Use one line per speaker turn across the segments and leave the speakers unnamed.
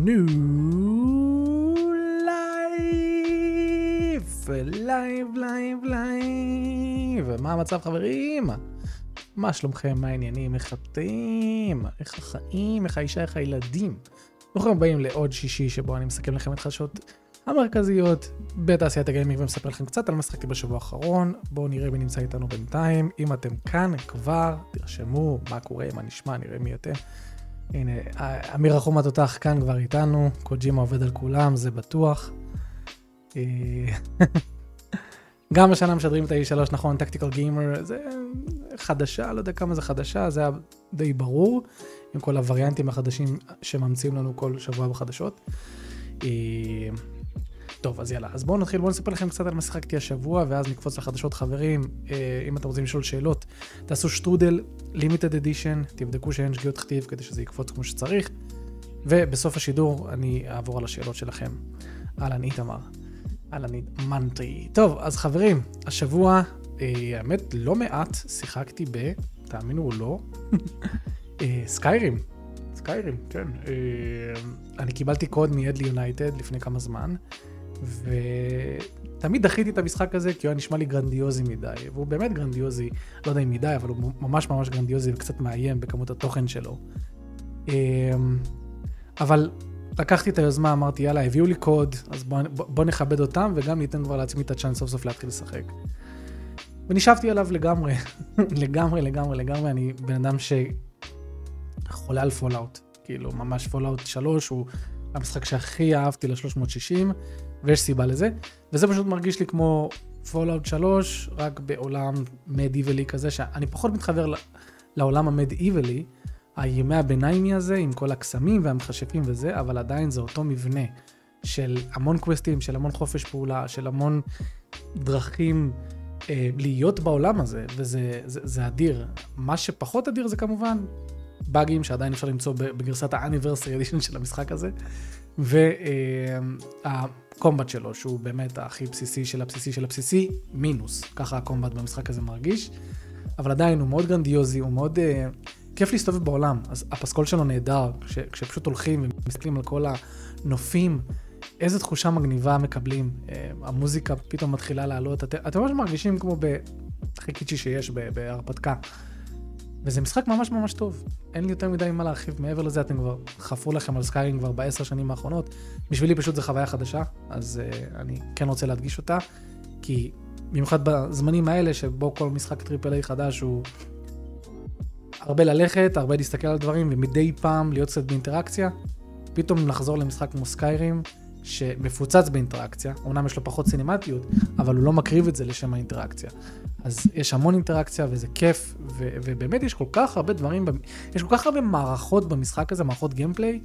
אנחנו live, live, live, live. מה המצב חברים? מה שלומכם? מה העניינים? איך אתם? איך החיים? איך האישה? איך הילדים? ברוכים הבאים לעוד שישי שבו אני מסכם לכם את החדשות המרכזיות בתעשיית הגיימינג ומספר לכם קצת על מה שחקתי בשבוע האחרון. בואו נראה מי נמצא איתנו בינתיים. אם אתם כאן כבר, תרשמו מה קורה, מה נשמע, נראה מי אתם. הנה, אמיר החום התותח כאן כבר איתנו, קוג'ימה עובד על כולם, זה בטוח. אה, גם השנה משדרים את ה-E3, נכון, טקטיקל גיימר, זה חדשה, לא יודע כמה זה חדשה, זה היה די ברור, עם כל הווריאנטים החדשים שממציאים לנו כל שבוע בחדשות. טוב, אז יאללה, אז בואו נתחיל, בואו נספר לכם קצת על מה שיחקתי השבוע, ואז נקפוץ לחדשות חברים. אה, אם אתם רוצים לשאול שאלות, תעשו שטרודל, limited edition, תבדקו שאין שגיאות כתיב כדי שזה יקפוץ כמו שצריך, ובסוף השידור אני אעבור על השאלות שלכם. אהלן איתמר, אהלן מנטרי. טוב, אז חברים, השבוע, אה, האמת, לא מעט שיחקתי ב, תאמינו או לא, אה, Skyrim. Skyrim, כן. אני קיבלתי קוד מ-Edly United לפני כמה זמן. ותמיד דחיתי את המשחק הזה כי הוא היה נשמע לי גרנדיוזי מדי, והוא באמת גרנדיוזי, לא יודע אם מדי, אבל הוא ממש ממש גרנדיוזי וקצת מאיים בכמות התוכן שלו. אמ, אבל לקחתי את היוזמה, אמרתי יאללה, הביאו לי קוד, אז בוא, בוא נכבד אותם וגם ניתן כבר לעצמי את הצ'אנס סוף סוף להתחיל לשחק. ונשביתי עליו לגמרי, לגמרי, לגמרי, לגמרי, אני בן אדם שחולה על פולאאוט, כאילו ממש פולאאוט 3 הוא המשחק שהכי אהבתי ל-360, ויש סיבה לזה, וזה פשוט מרגיש לי כמו פולאאוט 3, רק בעולם medieval י כזה, שאני פחות מתחבר לעולם המדיבלי, הימי הביניימי הזה, עם כל הקסמים והמכשפים וזה, אבל עדיין זה אותו מבנה של המון quest ים, של המון חופש פעולה, של המון דרכים אה, להיות בעולם הזה, וזה זה, זה אדיר. מה שפחות אדיר זה כמובן באגים שעדיין אפשר למצוא בגרסת ה Anniversary Edition של המשחק הזה, וה combat שלו, שהוא באמת הכי בסיסי של הבסיסי של הבסיסי, מינוס. ככה ה combat במשחק הזה מרגיש. אבל עדיין הוא מאוד גרנדיוזי, הוא מאוד... אה, כיף להסתובב בעולם. אז הפסקול שלו נהדר, כש, כשפשוט הולכים ומסתכלים על כל הנופים, איזה תחושה מגניבה מקבלים. אה, המוזיקה פתאום מתחילה לעלות, את, אתם ממש מרגישים כמו הכי קיצ'י שיש בהרפתקה. וזה משחק ממש ממש טוב. אין לי יותר מדי מה להרחיב מעבר לזה, אתם כבר חפרו לכם על סקיירים כבר בעשר שנים האחרונות. בשבילי פשוט זו חוויה חדשה, אז אה, אני כן רוצה להדגיש אותה, כי במיוחד בזמנים האלה, שבו כל משחק triple A חדש הוא הרבה ללכת, הרבה להסתכל על דברים, ומדי פעם להיות קצת באינטראקציה, פתאום לחזור למשחק כמו סקיירים, שמפוצץ באינטראקציה, אמנם יש לו פחות סינמטיות, אבל הוא לא מקריב את זה לשם האינטראקציה. אז יש המון אינטראקציה וזה כיף, ו- ובאמת יש כל כך הרבה דברים, יש כל כך הרבה מערכות במשחק הזה, מערכות gameplay,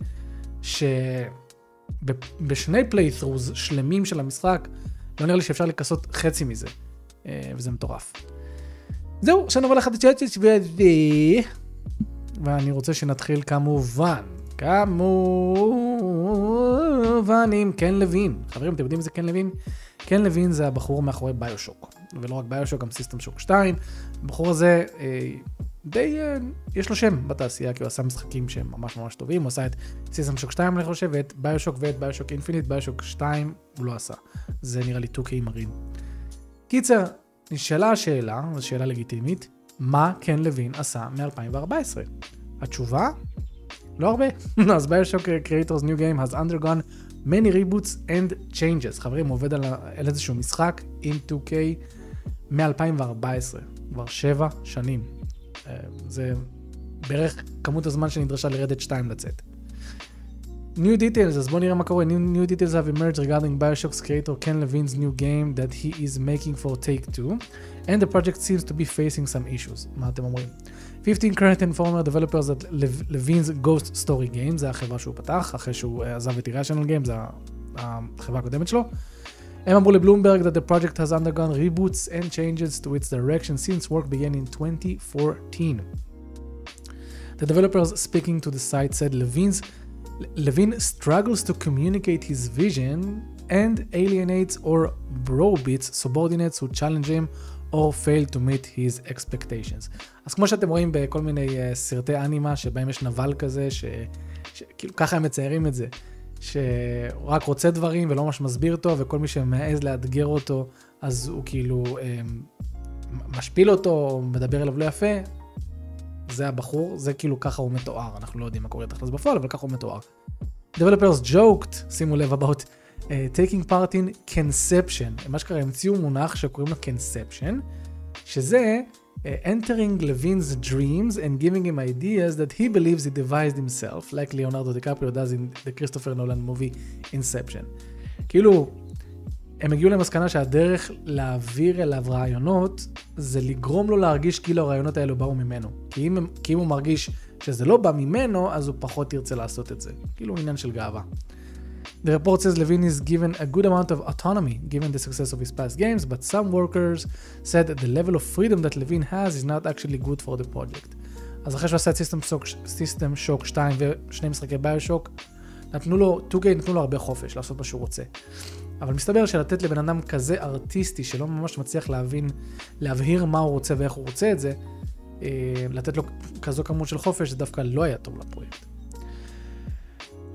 שבשני playthroughs שלמים של המשחק, לא נראה לי שאפשר לכסות חצי מזה, אה, וזה מטורף. זהו, עכשיו נעבור לחדשות ואני רוצה שנתחיל כמובן, כמובן עם קן לוין. חברים, אתם יודעים מי זה קן לוין? קן לוין זה הבחור מאחורי ביושוק. ולא רק ביושוק, גם סיסטם שוק 2. הבחור הזה אה, די, אה, יש לו שם בתעשייה, כי הוא עשה משחקים שהם ממש ממש טובים. הוא עשה את סיסטם שוק 2, אני חושב, ואת ביושוק ואת ביושוק אינפיניט. ביושוק 2 הוא לא עשה. זה נראה לי 2K מרין. קיצר, נשאלה השאלה, זו שאלה לגיטימית, מה קן לוין עשה מ-2014? התשובה? לא הרבה. אז ביושוק creator's new game has undergone many reboots and changes. חברים, עובד על, על איזשהו משחק עם 2K מ-2014, כבר שבע שנים. אה, זה בערך כמות הזמן שנדרשה לרדת 2 לצאת. New details, אז בואו נראה מה קורה. New, new details have emerged regarding Bioshocks creator Ken Levine's new game that he is making for Take-Two, and the project seems to be facing some issues. מה אתם אומרים? 15 current and former developers at Levine's Ghost Story Games, זה החברה שהוא פתח, אחרי שהוא עזב את Irrational Games, זה החברה הקודמת שלו. הם אמרו לבלומברג that the project has undergone reboots and changes to its direction since work began in 2014. The developers speaking to the site said Levine's Levine struggles to communicate his vision and alienates or browbeats subordinates who challenge him or fail to meet his expectations. אז כמו שאתם רואים בכל מיני uh, סרטי אנימה שבהם יש נבל כזה, שכאילו ככה הם מציירים את זה. שהוא רק רוצה דברים ולא ממש מסביר טוב, וכל מי שמעז לאתגר אותו, אז הוא כאילו אה, משפיל אותו, מדבר אליו לא יפה. זה הבחור, זה כאילו ככה הוא מתואר, אנחנו לא יודעים מה קורה תכלס בפועל, אבל ככה הוא מתואר. Developers joked, שימו לב, about uh, taking part in conception. מה שקרה, המציאו מונח שקוראים לו conception, שזה uh, entering Levine's dreams and giving him ideas that he believes he devised himself, like Leonardo DiCaprio does in the Christopher Nolan movie Inception. כאילו, הם הגיעו למסקנה שהדרך להעביר אליו רעיונות, זה לגרום לו להרגיש כאילו הרעיונות האלו באו ממנו. כי אם, כי אם הוא מרגיש שזה לא בא ממנו, אז הוא פחות ירצה לעשות את זה. כאילו עניין של גאווה. The report says Levine is given a good amount of autonomy given the success of his past games, but some workers said that the level of freedom that Levine has is not actually good for the project. אז אחרי שהוא עשה את System Shock 2 ושני משחקי ביושוק, נתנו לו, 2K נתנו לו הרבה חופש לעשות מה שהוא רוצה. אבל מסתבר שלתת לבן אדם כזה ארטיסטי, שלא ממש מצליח להבין, להבהיר מה הוא רוצה ואיך הוא רוצה את זה, אה, לתת לו כזו כמות של חופש, זה דווקא לא היה טוב לפרויקט.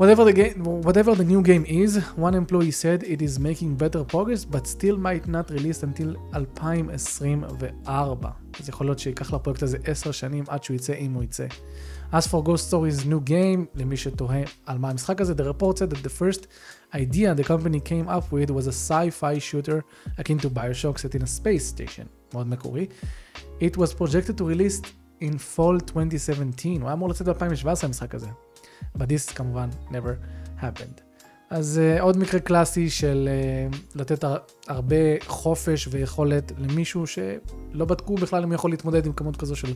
Whatever the, game, whatever the new game is, one employee said it is making better progress, but still might not release until 2024. אז יכול להיות שייקח לפרויקט הזה 10 שנים עד שהוא יצא, אם הוא יצא. As for Ghost Stories new game, למי שתוהה על מה המשחק הזה, the report said that the first idea the company came up with was a sci-fi shooter akin to Bioshock set in a space station. מאוד מקורי. It was projected to release in fall 2017. הוא היה אמור לצאת ב-2017 המשחק הזה. But this כמובן never happened. אז uh, עוד מקרה קלאסי של uh, לתת הר- הרבה חופש ויכולת למישהו שלא בדקו בכלל אם הוא יכול להתמודד עם כמות כזו של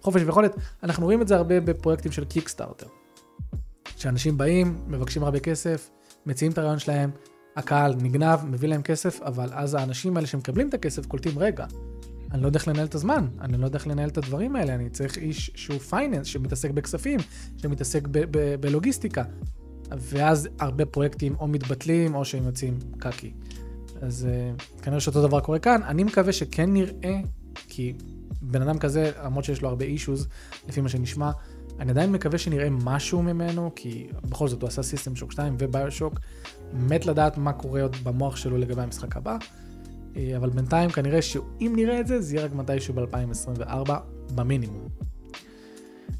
חופש ויכולת. אנחנו רואים את זה הרבה בפרויקטים של קיקסטארטר. שאנשים באים, מבקשים הרבה כסף, מציעים את הרעיון שלהם, הקהל נגנב, מביא להם כסף, אבל אז האנשים האלה שמקבלים את הכסף קולטים, רגע, אני לא יודע איך לנהל את הזמן, אני לא יודע איך לנהל את הדברים האלה, אני צריך איש שהוא פייננס, שמתעסק בכספים, שמתעסק בלוגיסטיקה. ואז הרבה פרויקטים או מתבטלים או שהם יוצאים קקי. אז uh, כנראה שאותו דבר קורה כאן. אני מקווה שכן נראה, כי בן אדם כזה, למרות שיש לו הרבה אישוז, לפי מה שנשמע, אני עדיין מקווה שנראה משהו ממנו, כי בכל זאת הוא עשה סיסטם שוק 2 וביושוק, מת לדעת מה קורה עוד במוח שלו לגבי המשחק הבא. אה, אבל בינתיים כנראה שאם נראה את זה, זה יהיה רק מתישהו ב-2024 במינימום.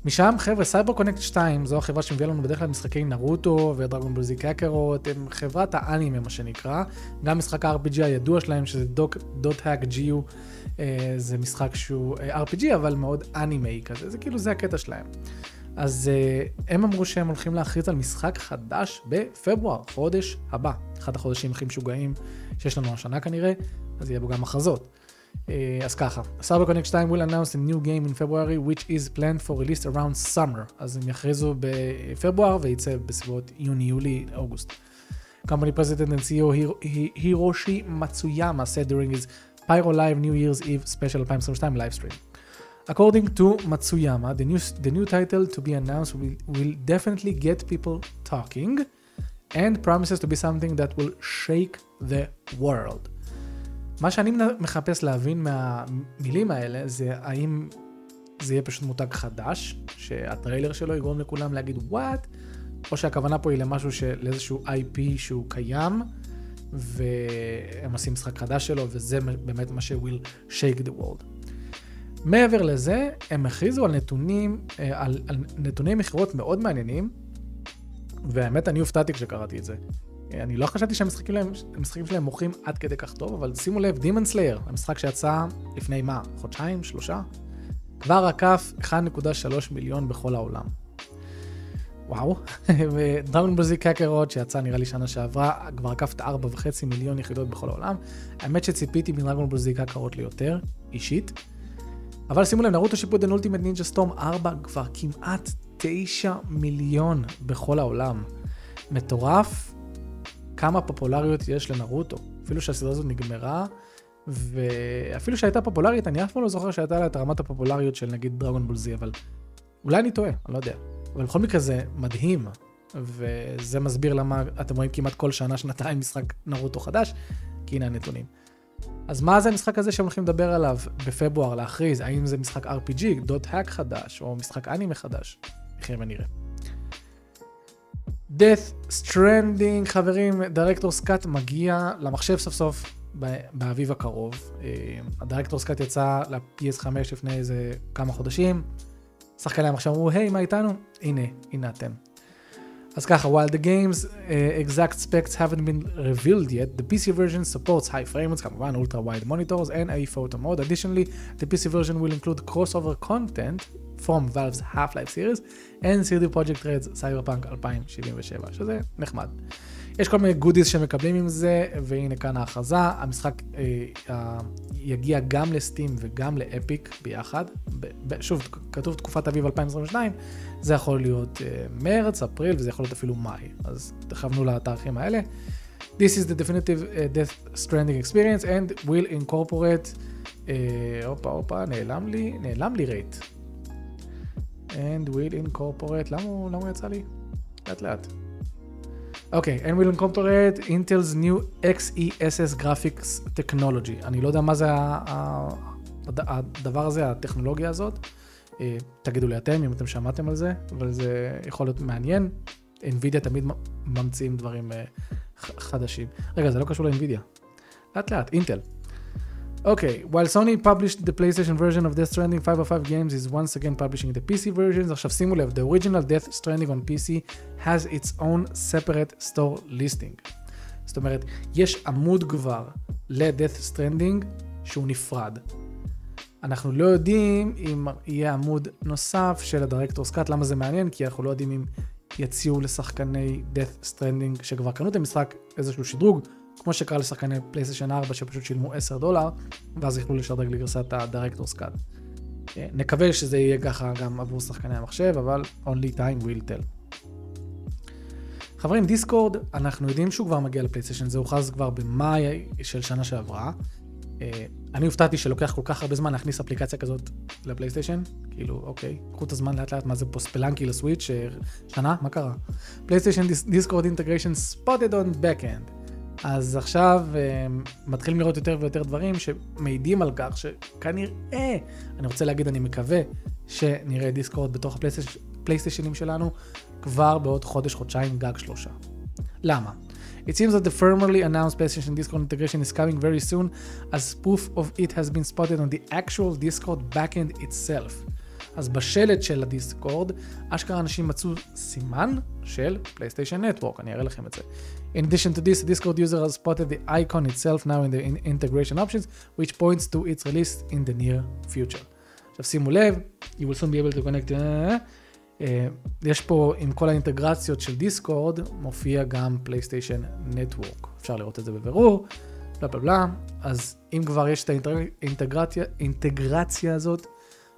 משם חבר'ה, סייבר קונקט 2 זו החברה שמביאה לנו בדרך כלל משחקי נרוטו ודרגון בול זי קקרוט, הם חברת האנימה מה שנקרא, גם משחק ה-RPG הידוע שלהם שזה דוט האק ג'י יו, זה משחק שהוא אה, RPG אבל מאוד אנימי כזה, זה כאילו זה הקטע שלהם. אז הם אמרו שהם הולכים להכריז על משחק חדש בפברואר, חודש הבא, אחד החודשים הכי משוגעים שיש לנו השנה כנראה, אז יהיה בו גם הכרזות. Uh, אז ככה, Cyber Connect 2 will announce a new game in February which is planned for release around summer, אז הם יכריזו בפברואר וייצא בסביבות יוני, יולי, אוגוסט. Company President and CEO הירושי מצויאמה said during his Pyro Live New Year's Eve Special 2022 live stream. According to Matsuyama, the new, the new title to be announced will, will definitely get people talking and promises to be something that will shake the world. מה שאני מחפש להבין מהמילים האלה זה האם זה יהיה פשוט מותג חדש, שהטריילר שלו יגרום לכולם להגיד וואט, או שהכוונה פה היא למשהו של איזשהו IP שהוא קיים, והם עושים משחק חדש שלו, וזה באמת מה ש-will shake the world. מעבר לזה, הם הכריזו על נתונים, על, על נתוני מכירות מאוד מעניינים, והאמת אני הופתעתי כשקראתי את זה. אני לא חשבתי שהמשחקים שלהם, מוכרים עד כדי כך טוב, אבל שימו לב, Demon Slayer, המשחק שיצא לפני מה? חודשיים? שלושה? כבר עקף 1.3 מיליון בכל העולם. וואו, ודראגון בוזי קקרות שיצא נראה לי שנה שעברה, כבר עקף את 4.5 מיליון יחידות בכל העולם. האמת שציפיתי מדרגון בוזי קקרות ליותר, אישית. אבל שימו לב, נרוטו שיפוד אולטימט נינג'ה סטורם 4 כבר כמעט 9 מיליון בכל העולם. מטורף כמה פופולריות יש לנרוטו. אפילו שהסדרה הזאת נגמרה, ואפילו שהייתה פופולרית, אני אף פעם לא זוכר שהייתה לה את רמת הפופולריות של נגיד דרגון בולזי, אבל אולי אני טועה, אני לא יודע. אבל בכל מקרה זה מדהים, וזה מסביר למה אתם רואים כמעט כל שנה, שנתיים משחק נרוטו חדש, כי הנה הנתונים. אז מה זה המשחק הזה שהם הולכים לדבר עליו בפברואר, להכריז? האם זה משחק RPG, דוט האק חדש, או משחק אנימה חדש? נחיה ונראה. Death stranding, חברים, דירקטור סקאט מגיע למחשב סוף סוף באביב הקרוב. הדירקטור סקאט יצא ל-PS5 לפני איזה כמה חודשים. שחקני המחשב אמרו, היי, מה איתנו? הנה, הנה אתם. אז ככה, while the game's uh, exact specs haven't been revealed yet, the PC version supports high frames, כמובן ultra wide monitors and a photo mode. Additionally, the PC version will include crossover content from Valve's Half-Life series and CD Projekt Red's Cyberpunk 2077, שזה נחמד. יש כל מיני גודיס שמקבלים עם זה, והנה כאן ההכרזה, המשחק אה, אה, יגיע גם לסטים וגם לאפיק ביחד. ב, ב, שוב, כתוב תקופת אביב 2022, זה יכול להיות אה, מרץ, אפריל, וזה יכול להיות אפילו מאי, אז תכוונו לתאריכים האלה. This is the definitive uh, Death Stranding experience and will incorporate, הופה uh, הופה, נעלם לי, נעלם לי רייט. and will incorporate, למה הוא יצא לי? לאט לאט. אוקיי, okay, and will incorporate Intel's new XESS Graphics Technology. אני לא יודע מה זה הדבר הזה, הטכנולוגיה הזאת. אה, תגידו לי אתם, אם אתם שמעתם על זה, אבל זה יכול להיות מעניין. NVIDIA תמיד ממציאים דברים אה, חדשים. רגע, זה לא קשור ל-NVIDIA. לאט לאט, אינטל. Okay, while Sony published the PlayStation version of Death Stranding 505 games is once again publishing the PC versions. עכשיו שימו לב, the original Death Stranding on PC has its own separate store listing. זאת אומרת, יש עמוד כבר ל-Death Stranding שהוא נפרד. אנחנו לא יודעים אם יהיה עמוד נוסף של סקאט, למה זה מעניין? כי אנחנו לא יודעים אם יציעו לשחקני Death Stranding שכבר קנו את המשחק איזשהו שדרוג, כמו שקרה לשחקני פלייסטיישן 4 שפשוט שילמו 10 דולר, ואז יכלו לשדרג לגרסת ה Director's Cut. נקווה שזה יהיה ככה גם עבור שחקני המחשב, אבל only time will tell. חברים, דיסקורד, אנחנו יודעים שהוא כבר מגיע לפלייסטיישן, זה הוכרז כבר במאי של שנה שעברה. אה, אני הופתעתי שלוקח כל כך הרבה זמן להכניס אפליקציה כזאת לפלייסטיישן, כאילו, אוקיי, קחו את הזמן לאט לאט, מה זה פה ספלנקי לסוויץ', שנה? מה קרה? פלייסטיישן דיסקורד integration spotted on backend. אז עכשיו אה, מתחילים לראות יותר ויותר דברים שמעידים על כך שכנראה, אני רוצה להגיד, אני מקווה שנראה דיסקורד בתוך הפלייסטיישנים שלנו כבר בעוד חודש, חודשיים, גג שלושה. למה? It seems that the firmly announced PlayStation Discord integration is coming very soon, as proof of it has been spotted on the actual Discord backend itself. אז בשרת של הדיסקורד, אשכרה אנשים מצאו סימן של פלייסטיישן נטוורק, אני אראה לכם את זה. In addition to this, Discord user has spotted the icon itself now in the in integration options, which points to its release in the near future. עכשיו שימו לב, you will soon be able to connect, אה, יש פה עם כל האינטגרציות של דיסקורד, מופיע גם פלייסטיישן נטוורק. אפשר לראות את זה בבירור, בלה בלה בלה. אז אם כבר יש את האינטגרציה הזאת,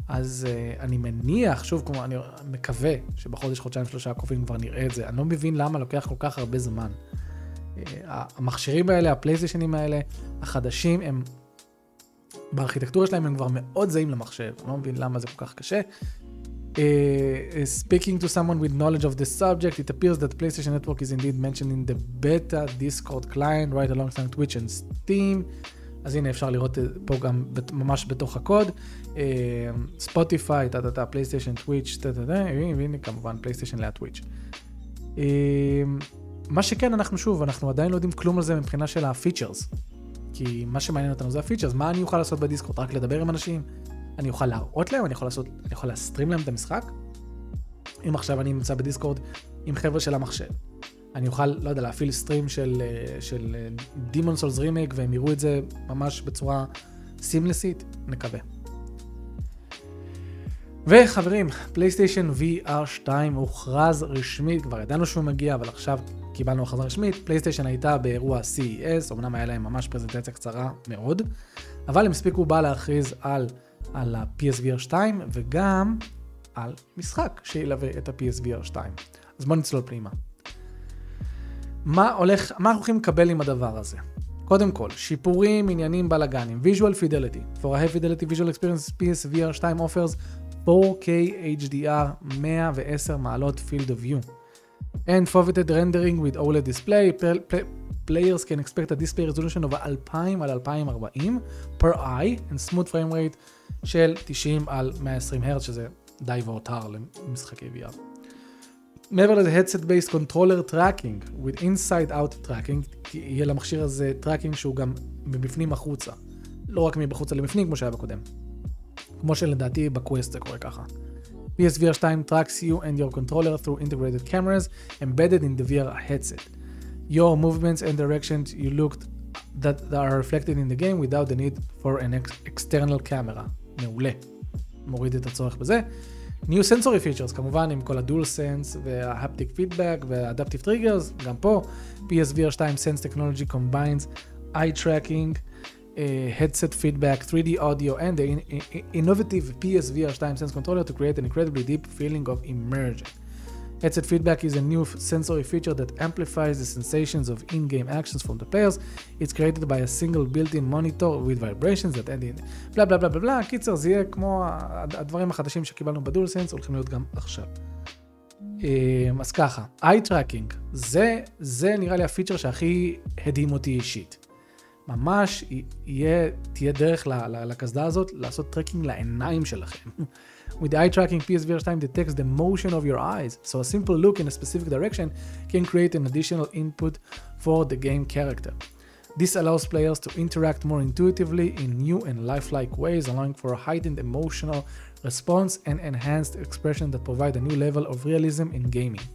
אז uh, אני מניח, שוב, כמו, אני מקווה שבחודש, חודשיים, שלושה הקרובים כבר נראה את זה. אני לא מבין למה לוקח כל כך הרבה זמן. Uh, המכשירים האלה, הפלייסטיישנים האלה, החדשים, הם, בארכיטקטורה שלהם הם כבר מאוד זהים למחשב. אני לא מבין למה זה כל כך קשה. Uh, speaking to someone with knowledge of the subject, it appears that PlayStation Network is indeed mentioned in the beta Discord client right alongside Twitch and Steam. אז הנה אפשר לראות פה גם ממש בתוך הקוד. ספוטיפיי, טה טה טה, פלייסטיישן, טוויץ', טה טה טה, והנה כמובן פלייסטיישן ליד טוויץ'. מה שכן, אנחנו שוב, אנחנו עדיין לא יודעים כלום על זה מבחינה של ה features. כי מה שמעניין אותנו זה ה features, מה אני אוכל לעשות בדיסקורד? רק לדבר עם אנשים? אני אוכל להראות להם? אני יכול לעשות, אני יכול לה stream להם את המשחק? אם עכשיו אני נמצא בדיסקורד עם חבר'ה של המחשב, אני אוכל, לא יודע, להפעיל stream של, של Demon Souls remake והם יראו את זה ממש בצורה seamless ית, נקווה. וחברים, פלייסטיישן VR 2 הוכרז רשמית, כבר ידענו שהוא מגיע, אבל עכשיו קיבלנו הכרזה רשמית. פלייסטיישן הייתה באירוע CES, אמנם היה להם ממש פרזנטציה קצרה מאוד, אבל הם הספיקו בה להכריז על, על ה-PSVR 2 וגם על משחק שילווה את ה-PSVR 2. אז בואו נצלול פנימה. מה הולך, מה אנחנו הולכים לקבל עם הדבר הזה? קודם כל, שיפורים, עניינים, בלאגנים, visual fidelity. For a high fidelity visual experience, PSVR 2 offers 4K HDR 110 מעלות field of view. And foveted rendering with OLED display, players can expect a display resolution of 2000 על 2040 per eye and smooth frame rate של 90 על 120 הרץ, שזה די והותר למשחקי VR. מעבר לזה, headset based controller tracking with inside out tracking, יהיה למכשיר הזה tracking שהוא גם מבפנים החוצה, לא רק מבחוצה לבפנים כמו שהיה בקודם. כמו שלדעתי בקווסט זה קורה ככה. PSVR 2 tracks you and your controller through integrated cameras embedded in the VR headset. Your movements and directions you looked that are reflected in the game without the need for an ex- external camera. מעולה. מוריד את הצורך בזה. New sensory features, כמובן עם כל ה-dual sense וה-haptic feedback וה-adaptive triggers, גם פה. PSVR 2 sense technology combines eye tracking, uh, headset feedback, 3D audio, and the in- in- innovative PSVR 2 sense controller to create an incredibly deep feeling of immersion. Headset feedback is a new sensory feature that amplifies the sensations of in-game actions from the players. It's created by a single built-in motor with vibrations that add in... בלה בלה בלה בלה בלה, קיצר זה יהיה כמו הדברים החדשים שקיבלנו ב DualSense הולכים להיות גם עכשיו. אמ, אז ככה, eye tracking, זה, זה נראה לי הפיצ'ר שהכי הדהים אותי אישית. ממש יהיה, תהיה דרך לקסדה הזאת לעשות tracking לעיניים שלכם. With the eye tracking, PSVR 2 detects the motion of your eyes, so a simple look in a specific direction can create an additional input for the game character. This allows players to interact more intuitively in new and lifelike ways, allowing for a heightened emotional response and enhanced expression that provide a new level of realism in gaming.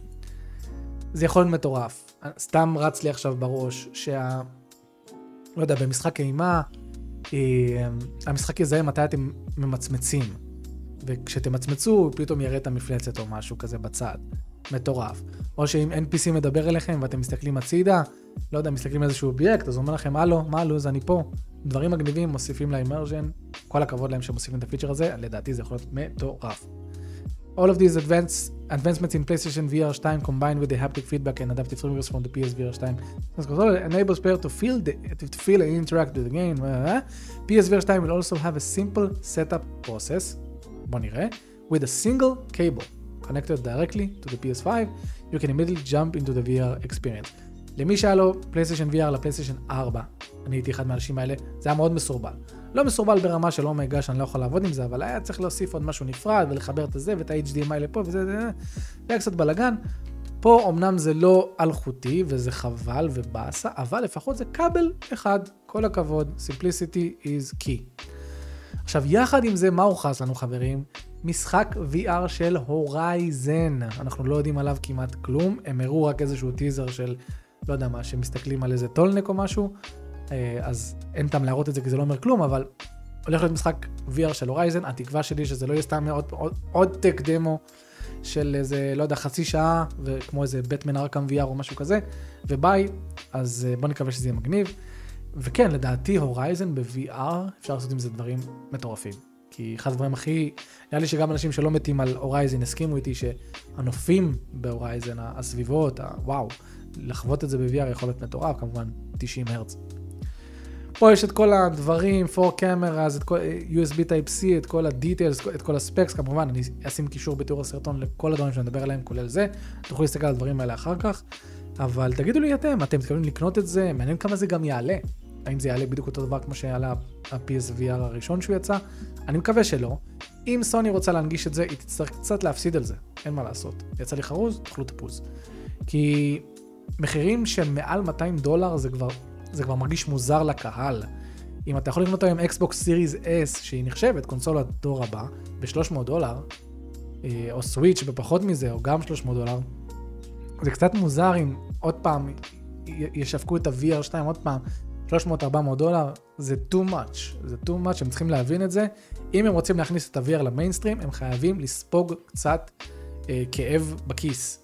זה יכול להיות מטורף. סתם רץ לי עכשיו בראש שה... לא יודע, במשחק אימה, אה, המשחק יזהה מתי אתם ממצמצים. וכשתמצמצו, פתאום יראה את המפלצת או משהו כזה בצד. מטורף. או שאם NPC מדבר אליכם ואתם מסתכלים הצידה, לא יודע, מסתכלים על איזשהו אובייקט, אז הוא אומר לכם, הלו, מה הלו"ז, אני פה. דברים מגניבים מוסיפים לאימרז'ן, כל הכבוד להם שמוסיפים את הפיצ'ר הזה, לדעתי זה יכול להיות מטורף. All of these advanced, advancements in PlayStation VR 2 combined with the haptic feedback and adaptive triggers from the PSVR 2 controller enables player to feel the, to feel and interact with the game. Uh, PSVR 2 will also have a simple setup process, בוא נראה, with a single cable connected directly to the PS5, you can immediately jump into the VR experience. למי שהיה לו פלייסטיישן VR לפלייסטיישן 4, אני הייתי אחד מהאנשים האלה, זה היה מאוד מסורבל. לא מסורבל ברמה של אומייגה שאני לא יכול לעבוד עם זה, אבל היה צריך להוסיף עוד משהו נפרד ולחבר את זה ואת ה-HDMI לפה וזה, זה, זה היה קצת בלאגן. פה אמנם זה לא אלחוטי וזה חבל ובאסה, אבל לפחות זה כבל אחד, כל הכבוד, simplicity is key. עכשיו, יחד עם זה, מה הוכרז לנו חברים? משחק VR של Horizon. אנחנו לא יודעים עליו כמעט כלום, הם הראו רק איזשהו טיזר של, לא יודע מה, שמסתכלים על איזה Tallneck או משהו, אה, אז אין טעם להראות את זה כי זה לא אומר כלום, אבל הולך להיות משחק VR של Horizon, התקווה שלי שזה לא יהיה סתם עוד, עוד, עוד tech demo של איזה, לא יודע, חצי שעה, וכמו איזה Batman Arkham VR או משהו כזה, וביי, אז אה, בוא נקווה שזה יהיה מגניב. וכן, לדעתי Horizon ב-VR, אפשר לעשות עם זה דברים מטורפים. כי אחד הדברים הכי, נראה לי שגם אנשים שלא מתים על Horizon הסכימו איתי שהנופים ב Horizon, הסביבות, וואו, לחוות את זה ב-VR יכול להיות מטורף, כמובן 90 הרץ. פה יש את כל הדברים, 4 cameras, את כל USB Type-C, את כל ה-details, את כל הספקס, כמובן, אני אשים קישור בתיאור הסרטון לכל הדברים שאני מדבר עליהם, כולל זה, תוכלו להסתכל על הדברים האלה אחר כך, אבל תגידו לי אתם, אתם מתכוונים לקנות את זה, מעניין כמה זה גם יעלה. האם זה יעלה בדיוק אותו דבר כמו שיעלה ה-PSVR הראשון שהוא יצא? אני מקווה שלא. אם סוני רוצה להנגיש את זה, היא תצטרך קצת להפסיד על זה, אין מה לעשות. יצא לי חרוז, תאכלו תפוז. כי מחירים של מעל 200 דולר זה כבר, זה כבר מרגיש מוזר לקהל. אם אתה יכול לקנות היום Xbox Series S, שהיא נחשבת קונסולת דור הבא, ב-300 דולר, אה, או Switch בפחות מזה, או גם 300 דולר, זה קצת מוזר אם עוד פעם ישווקו את ה-VR 2 עוד פעם 300-400 דולר, זה too much, זה too much, הם צריכים להבין את זה. אם הם רוצים להכניס את ה-VR למיינסטרים, הם חייבים לספוג קצת אה, כאב בכיס.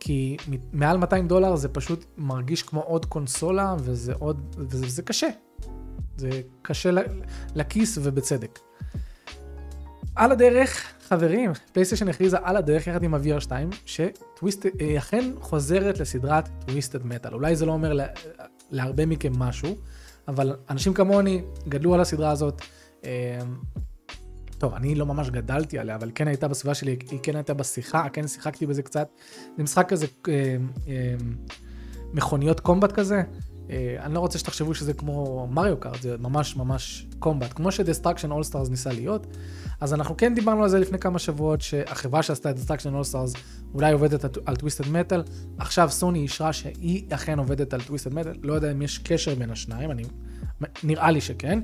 כי מעל 200 דולר זה פשוט מרגיש כמו עוד קונסולה, וזה עוד, וזה, וזה קשה. זה קשה לכיס ובצדק. על הדרך, חברים, פלייסטיישן הכריזה על הדרך יחד עם ה-VR 2, שטוויסט, היא אכן חוזרת לסדרת טוויסטד מטאל. אולי זה לא אומר להרבה מכם משהו, אבל אנשים כמוני גדלו על הסדרה הזאת. טוב, אני לא ממש גדלתי עליה, אבל כן הייתה בסביבה שלי, היא כן הייתה בשיחה, כן שיחקתי בזה קצת. זה משחק כזה, אה, אה, מכוניות combat כזה, אה, אני לא רוצה שתחשבו שזה כמו Mario Kart, זה ממש ממש combat, כמו ש Destruction AllStars ניסה להיות. אז אנחנו כן דיברנו על זה לפני כמה שבועות, שהחברה שעשתה את Destruction AllStars אולי עובדת על Twisted Metal, עכשיו סוני אישרה שהיא אכן עובדת על Twisted Metal, לא יודע אם יש קשר בין השניים, אני... נראה לי שכן.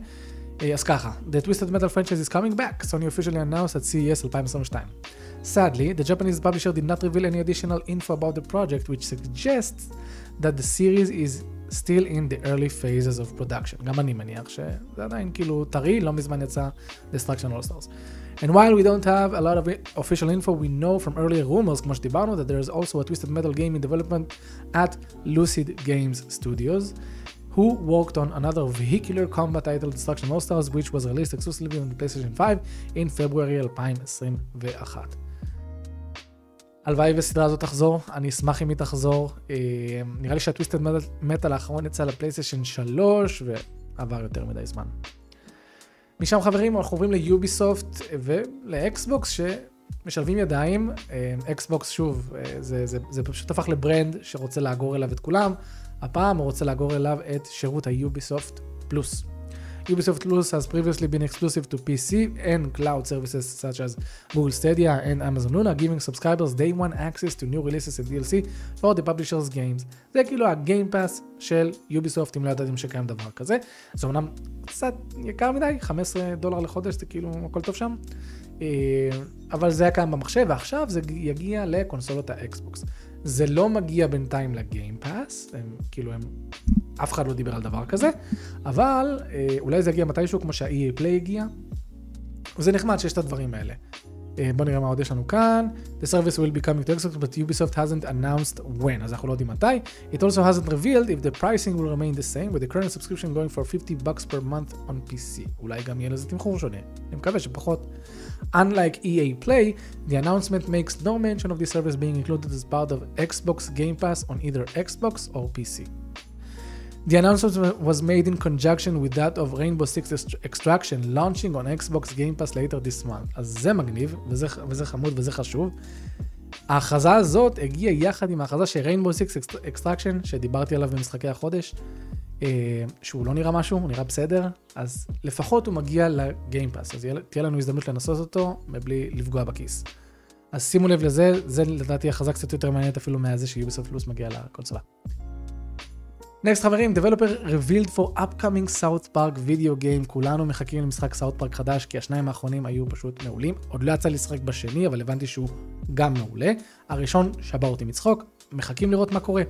אה, אז ככה, The Twisted Metal franchise is coming back, Sony officially announced at CES 2022. Sadly, the Japanese publisher did not reveal any additional info about the project, which suggests that the series is still in the early phases of production. גם אני מניח שזה עדיין כאילו טרי, לא מזמן יצא Destruction All Stars. And while we don't have a lot of official info, we know from earlier rumors, כמו שדיברנו, that there is also a Twisted Metal game in development at Lucid Games Studios. who worked on another vehicular combat title Destruction All Stars, which was released exclusively on the PlayStation 5 in February 2021. הלוואי וסדרה הזאת תחזור, אני אשמח אם היא תחזור. אה, נראה לי שה Twisted Metal האחרון יצא לפלייסטיישן 3 ועבר יותר מדי זמן. משם חברים אנחנו עוברים ל Ubisoft ול Xbox שמשלבים ידיים. Xbox שוב, אה, זה, זה, זה פשוט הפך ל brand שרוצה לאגור אליו את כולם. הפעם הוא רוצה לאגור אליו את שירות ה Ubisoft Plus. Ubisoft Plus has previously been exclusive to PC and cloud services such as Google Stadia and Amazon Luna, giving subscribers day one access to new releases and DLC for the publisher's games. זה כאילו ה Game Pass של Ubisoft, אם לא ידעתם שקיים דבר כזה. זה אמנם קצת יקר מדי, 15 דולר לחודש, זה כאילו הכל טוב שם. אה, אבל זה היה קיים במחשב, ועכשיו זה יגיע לקונסולות ה Xbox. זה לא מגיע בינתיים ל Game Pass, הם כאילו הם, אף אחד לא דיבר על דבר כזה, אבל אה, אולי זה יגיע מתישהו כמו שה-EA Play הגיע, וזה נחמד שיש את הדברים האלה. אה, בואו נראה מה עוד יש לנו כאן. The service will be coming to Xbox, but Ubisoft hasn't announced when, אז אנחנו לא יודעים מתי. It also hasn't revealed if the pricing will remain the same, with the current subscription going for 50 bucks per month on PC. אולי גם יהיה לזה תמחור שונה, אני מקווה שפחות. Unlike EA Play, the announcement makes no mention of the service being included as part of Xbox Game Pass on either Xbox or PC. The announcement was made in conjunction with that of Rainbow Six Extraction launching on Xbox Game Pass later this month. אז זה מגניב, וזה, וזה חמוד וזה חשוב. ההכרזה הזאת הגיעה יחד עם ההכרזה של Rainbow Six Extraction, שדיברתי עליו במשחקי החודש, אה, שהוא לא נראה משהו, הוא נראה בסדר, אז לפחות הוא מגיע לגיימפאס, אז תהיה לנו הזדמנות לנסות אותו מבלי לפגוע בכיס. אז שימו לב לזה, זה לדעתי הכרזה קצת יותר מעניינת אפילו מהזה שיוביסופט פלוס מגיע לקונסולה. נקסט חברים, Developer revealed for upcoming South Park video game, כולנו מחכים למשחק South Park חדש, כי השניים האחרונים היו פשוט מעולים. עוד לא יצא לשחק בשני, אבל הבנתי שהוא גם מעולה. הראשון שבר אותי מצחוק, מחכים לראות מה קורה.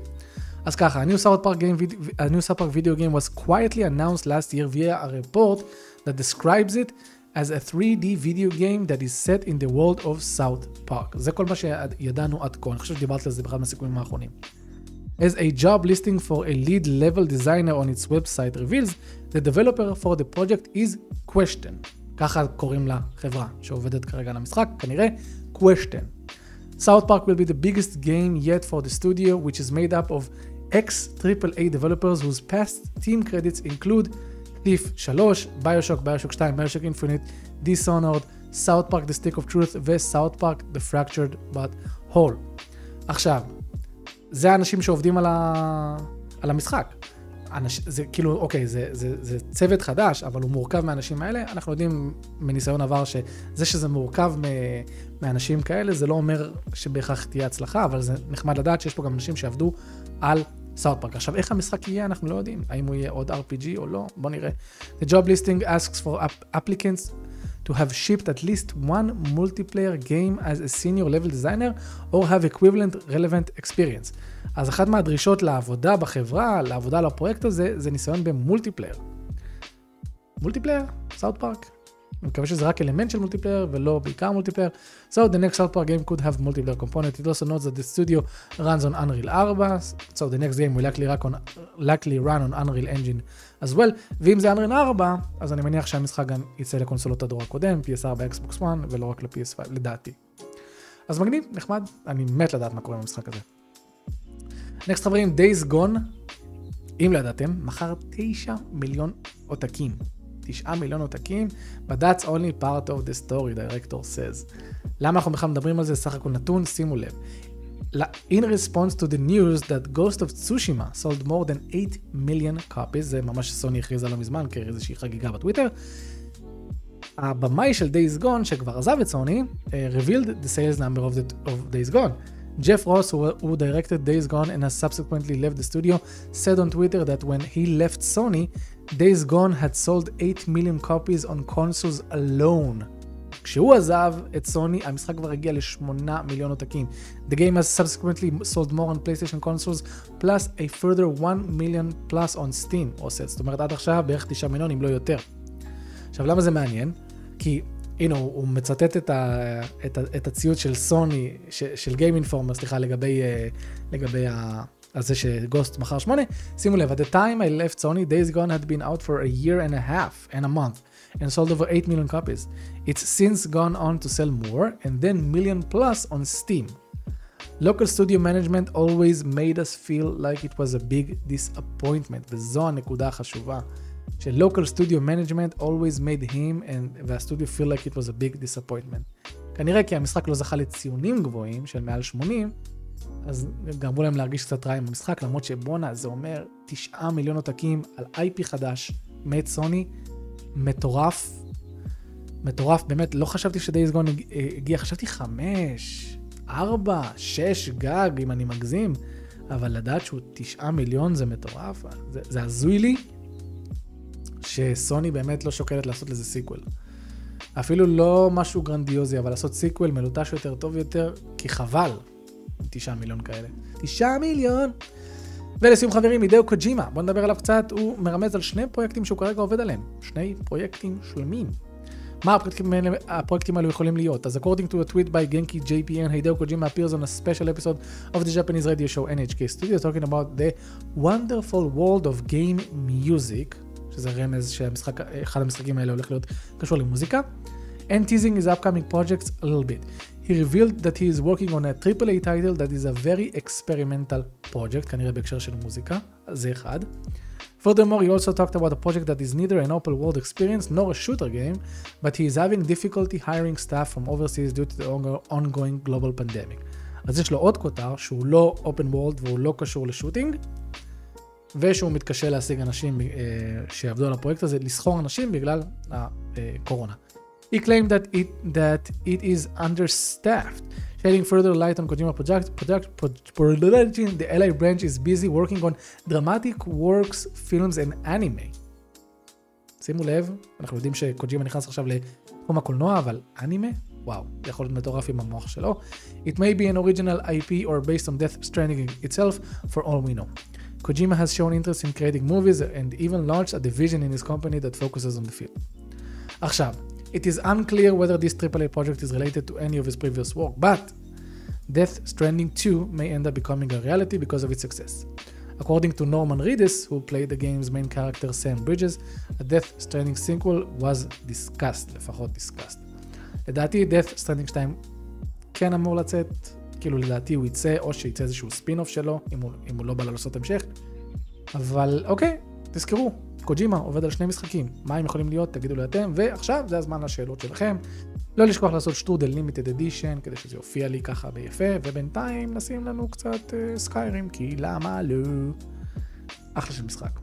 אז ככה, a new South Park, game, a new South Park video game was quietly announced last year via a report that describes it as a 3D video game that is set in the world of South Park. זה כל מה שידענו עד כה, אני חושב שדיברתי על זה באחד מהסיכומים האחרונים. As a job listing for a lead level designer on its website reveals, the developer for the project is Question. ככה קוראים לחברה שעובדת כרגע על המשחק, כנראה Question. South Park will be the biggest game yet for the studio, which is made up of ex AAA developers whose past team credits include Thief 3, ביושוק, ביושוק 2, ביושוק אינפיניט, Dishonored, South Park The Stick of Truth ו-South Park The Fractured But Whole. עכשיו, זה האנשים שעובדים על, ה... על המשחק. אנש... זה כאילו, אוקיי, זה, זה, זה צוות חדש, אבל הוא מורכב מהאנשים האלה. אנחנו יודעים מניסיון עבר שזה שזה מורכב מ... מאנשים כאלה, זה לא אומר שבהכרח תהיה הצלחה, אבל זה נחמד לדעת שיש פה גם אנשים שעבדו על סאוט פארק. עכשיו, איך המשחק יהיה, אנחנו לא יודעים. האם הוא יהיה עוד RPG או לא, בוא נראה. The job listing asks for applicants to have shipped at least one multiplayer game as a senior level designer or have equivalent relevant experience. אז אחת מהדרישות לעבודה בחברה, לעבודה על הפרויקט הזה, זה ניסיון במולטיפלייר. מולטיפלייר? סאוט פארק? אני מקווה שזה רק אלמנט של מולטיפלייר ולא בעיקר מולטיפלייר. So the next South game could have multiplayer component. It also notes that the studio runs on Unreal 4, so the next game will likely, on, likely run on Unreal Engine as well. ואם זה Unreal 4, אז אני מניח שהמשחק גם יצא לקונסולות הדור הקודם, PS4, Xbox One, ולא רק ל-PS5, לדעתי. אז מגניב, נחמד, אני מת לדעת מה קורה עם המשחק הזה. נקסט חברים, Days Gone, אם לא ידעתם, מכר 9 מיליון עותקים. 9 מיליון עותקים, but that's only part of the story, director says. למה אנחנו בכלל מדברים על זה? סך הכל נתון, שימו לב. in response to the news that Ghost of Tsushima sold more than 8 million copies, זה ממש סוני הכריזה לא מזמן כאיזושהי חגיגה בטוויטר. הבמאי של Days Gone, שכבר עזב את סוני, uh, revealed the sales number of, the, of Days Gone. Jeff Ross, who, who directed Days Gone and has subsequently left the studio, said on Twitter that when he left Sony, Days Gone had sold 8 million copies on consoles alone. כשהוא עזב את סוני, המשחק כבר הגיע לשמונה מיליון עותקים. The game has subsequently sold more on PlayStation consoles, plus a further 1 million plus on Steam, עושה. זאת אומרת, עד עכשיו בערך 9 מיליון, אם לא יותר. עכשיו, למה זה מעניין? כי הנה, הוא, הוא מצטט את, ה, את, ה, את הציוץ של סוני, ש, של Game Informer, סליחה, לגבי, לגבי ה... על זה שגוסט מכר שמונה, שימו לב, at the time I left Sony, Days Gone had been out for a year and a half and a month. and sold over 8 million copies. It's since gone on to sell more and then million plus on Steam. Local studio management always made us feel like it was a big disappointment, וזו הנקודה החשובה. ש-local studio management always made him and והסטודיו feel like it was a big disappointment. כנראה כי המשחק לא זכה לציונים גבוהים של מעל 80, אז גרמו להם להרגיש קצת רע עם המשחק, למרות שבואנה זה אומר 9 מיליון עותקים על IP חדש מאת סוני, מטורף. מטורף, באמת, לא חשבתי שדייז גון הגיע, חשבתי חמש, ארבע, שש גג, אם אני מגזים, אבל לדעת שהוא תשעה מיליון זה מטורף, זה, זה הזוי לי שסוני באמת לא שוקלת לעשות לזה sequel. אפילו לא משהו גרנדיוזי, אבל לעשות sequel מלוטש יותר, טוב יותר, כי חבל, תשעה מיליון כאלה. תשעה מיליון! ולסיום חברים, הידאו קוג'ימה, בואו נדבר עליו קצת, הוא מרמז על שני פרויקטים שהוא כרגע עובד עליהם. שני פרויקטים שלמים. מה הפרויקטים הפרויקטים האלו יכולים להיות? אז according to a tweet by Genki JPN, הידאו קוג'ימה appears on a special episode of the Japanese radio show NHK Studio, talking about the wonderful world of game music, שזה רמז שהמשחק, אחד המשחקים האלה הולך להיות קשור למוזיקה, and teasing his upcoming projects a little bit. He revealed that he is working on a AAA title that is a very experimental project, כנראה בהקשר של מוזיקה, זה אחד. Furthermore, he also talked about a project that is neither an open world experience nor a shooter game, but he is having difficulty hiring staff from overseas due to the ongoing global pandemic. אז יש לו עוד כותר שהוא לא open world והוא לא קשור לשוטינג, ושהוא מתקשה להשיג אנשים uh, שיעבדו על הפרויקט הזה, לסחור אנשים בגלל הקורונה. He claimed that it, that it is understaffed. Shedding further light on Kojima project, project, production, the LA branch is busy working on dramatic works, films and anime. שימו לב, אנחנו יודעים שקוג'ימה נכנס עכשיו לתחום הקולנוע, אבל אנימה? וואו, זה יכול להיות מטורף עם המוח שלו. It may be an original IP or based on Death Stranding itself, for all we know. Kojima has shown interest in creating movies and even launched a division in his company that focuses on the field. עכשיו, It is unclear whether this AAA project is related to any of his previous work, but Death Stranding 2 may end up becoming a reality because of its success. According to Norman Reedus, who played the game's main character Sam Bridges, a Death Stranding sequel was discussed, לפחות discussed. לדעתי, Death Stranding 2 כן אמור לצאת, כאילו לדעתי הוא יצא, או שיצא איזשהו ספין-אוף שלו, אם הוא, אם הוא לא בא לעשות המשך. אבל אוקיי, תזכרו, קוג'ימה עובד על שני משחקים, מה הם יכולים להיות, תגידו לי אתם, ועכשיו זה הזמן לשאלות שלכם. לא לשכוח לעשות שטרודל Limited Edition, כדי שזה יופיע לי ככה ביפה, ובינתיים נשים לנו קצת uh, Skyrim, כי למה לא? אחלה של משחק.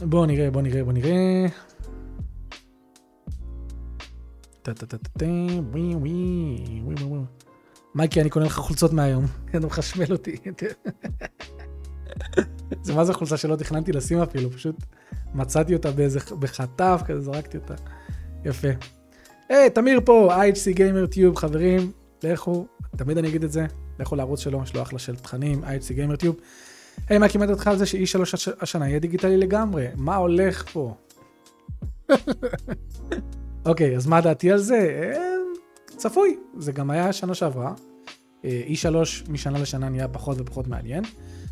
בואו נראה, בואו נראה, בואו נראה. מייקי, אני קונה לך חולצות מהיום, אתה מחשמל אותי. זה מה זה חולצה שלא תכננתי לשים אפילו, פשוט מצאתי אותה באיזה, בחטף, כזה זרקתי אותה. יפה. היי, hey, תמיר פה, IHC Gamer Tube, חברים, לכו, תמיד אני אגיד את זה, לכו לערוץ שלו, יש לו אחלה של תכנים, IHC Gamer Tube. היי, מה כמעט אותך על זה ש-E3 השנה יהיה דיגיטלי לגמרי? מה הולך פה? אוקיי, okay, אז מה דעתי על זה? אה, צפוי, זה גם היה שנה שעברה. E3 משנה לשנה נהיה פחות ופחות מעניין.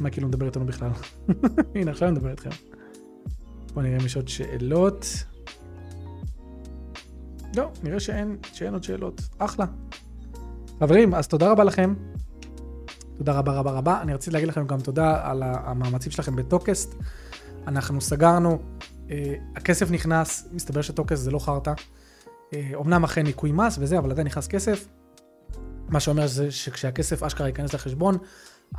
מה כאילו מדבר איתנו בכלל? הנה, עכשיו אני מדבר איתכם. בואו נראה אם יש עוד שאלות. לא, נראה שאין, שאין עוד שאלות. אחלה. חברים, אז תודה רבה לכם. תודה רבה רבה רבה. אני רציתי להגיד לכם גם תודה על המאמצים שלכם בטוקסט. אנחנו סגרנו, אה, הכסף נכנס, מסתבר שטוקסט זה לא חרטא. אה, אמנם אכן ניכוי מס וזה, אבל עדיין נכנס כסף. מה שאומר זה שכשהכסף אשכרה ייכנס לחשבון,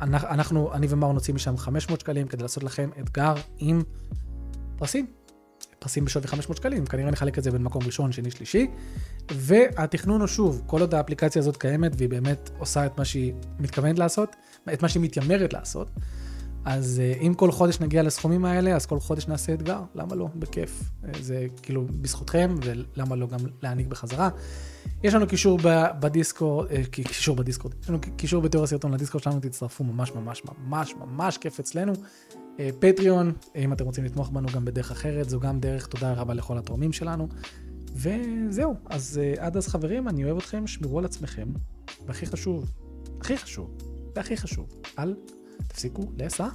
אנחנו, אני ומאור נוציא משם 500 שקלים כדי לעשות לכם אתגר עם פרסים. פרסים בשווי 500 שקלים, כנראה נחלק את זה בין מקום ראשון, שני, שלישי. והתכנון הוא שוב, כל עוד האפליקציה הזאת קיימת והיא באמת עושה את מה שהיא מתכוונת לעשות, את מה שהיא מתיימרת לעשות, אז אה, אם כל חודש נגיע לסכומים האלה, אז כל חודש נעשה אתגר, למה לא? בכיף. אה, זה כאילו בזכותכם, ולמה לא גם להעניק בחזרה. יש לנו קישור בדיסקורד, אה, קישור בדיסקורד, יש לנו קישור בתיאור הסרטון לדיסקורד שלנו, תצטרפו ממש ממש ממש ממש כיף אצלנו. פטריון, אם אתם רוצים לתמוך בנו גם בדרך אחרת, זו גם דרך, תודה רבה לכל התורמים שלנו. וזהו, אז עד אז חברים, אני אוהב אתכם, שמרו על עצמכם, והכי חשוב, הכי חשוב, והכי חשוב, אל tafsiku lesa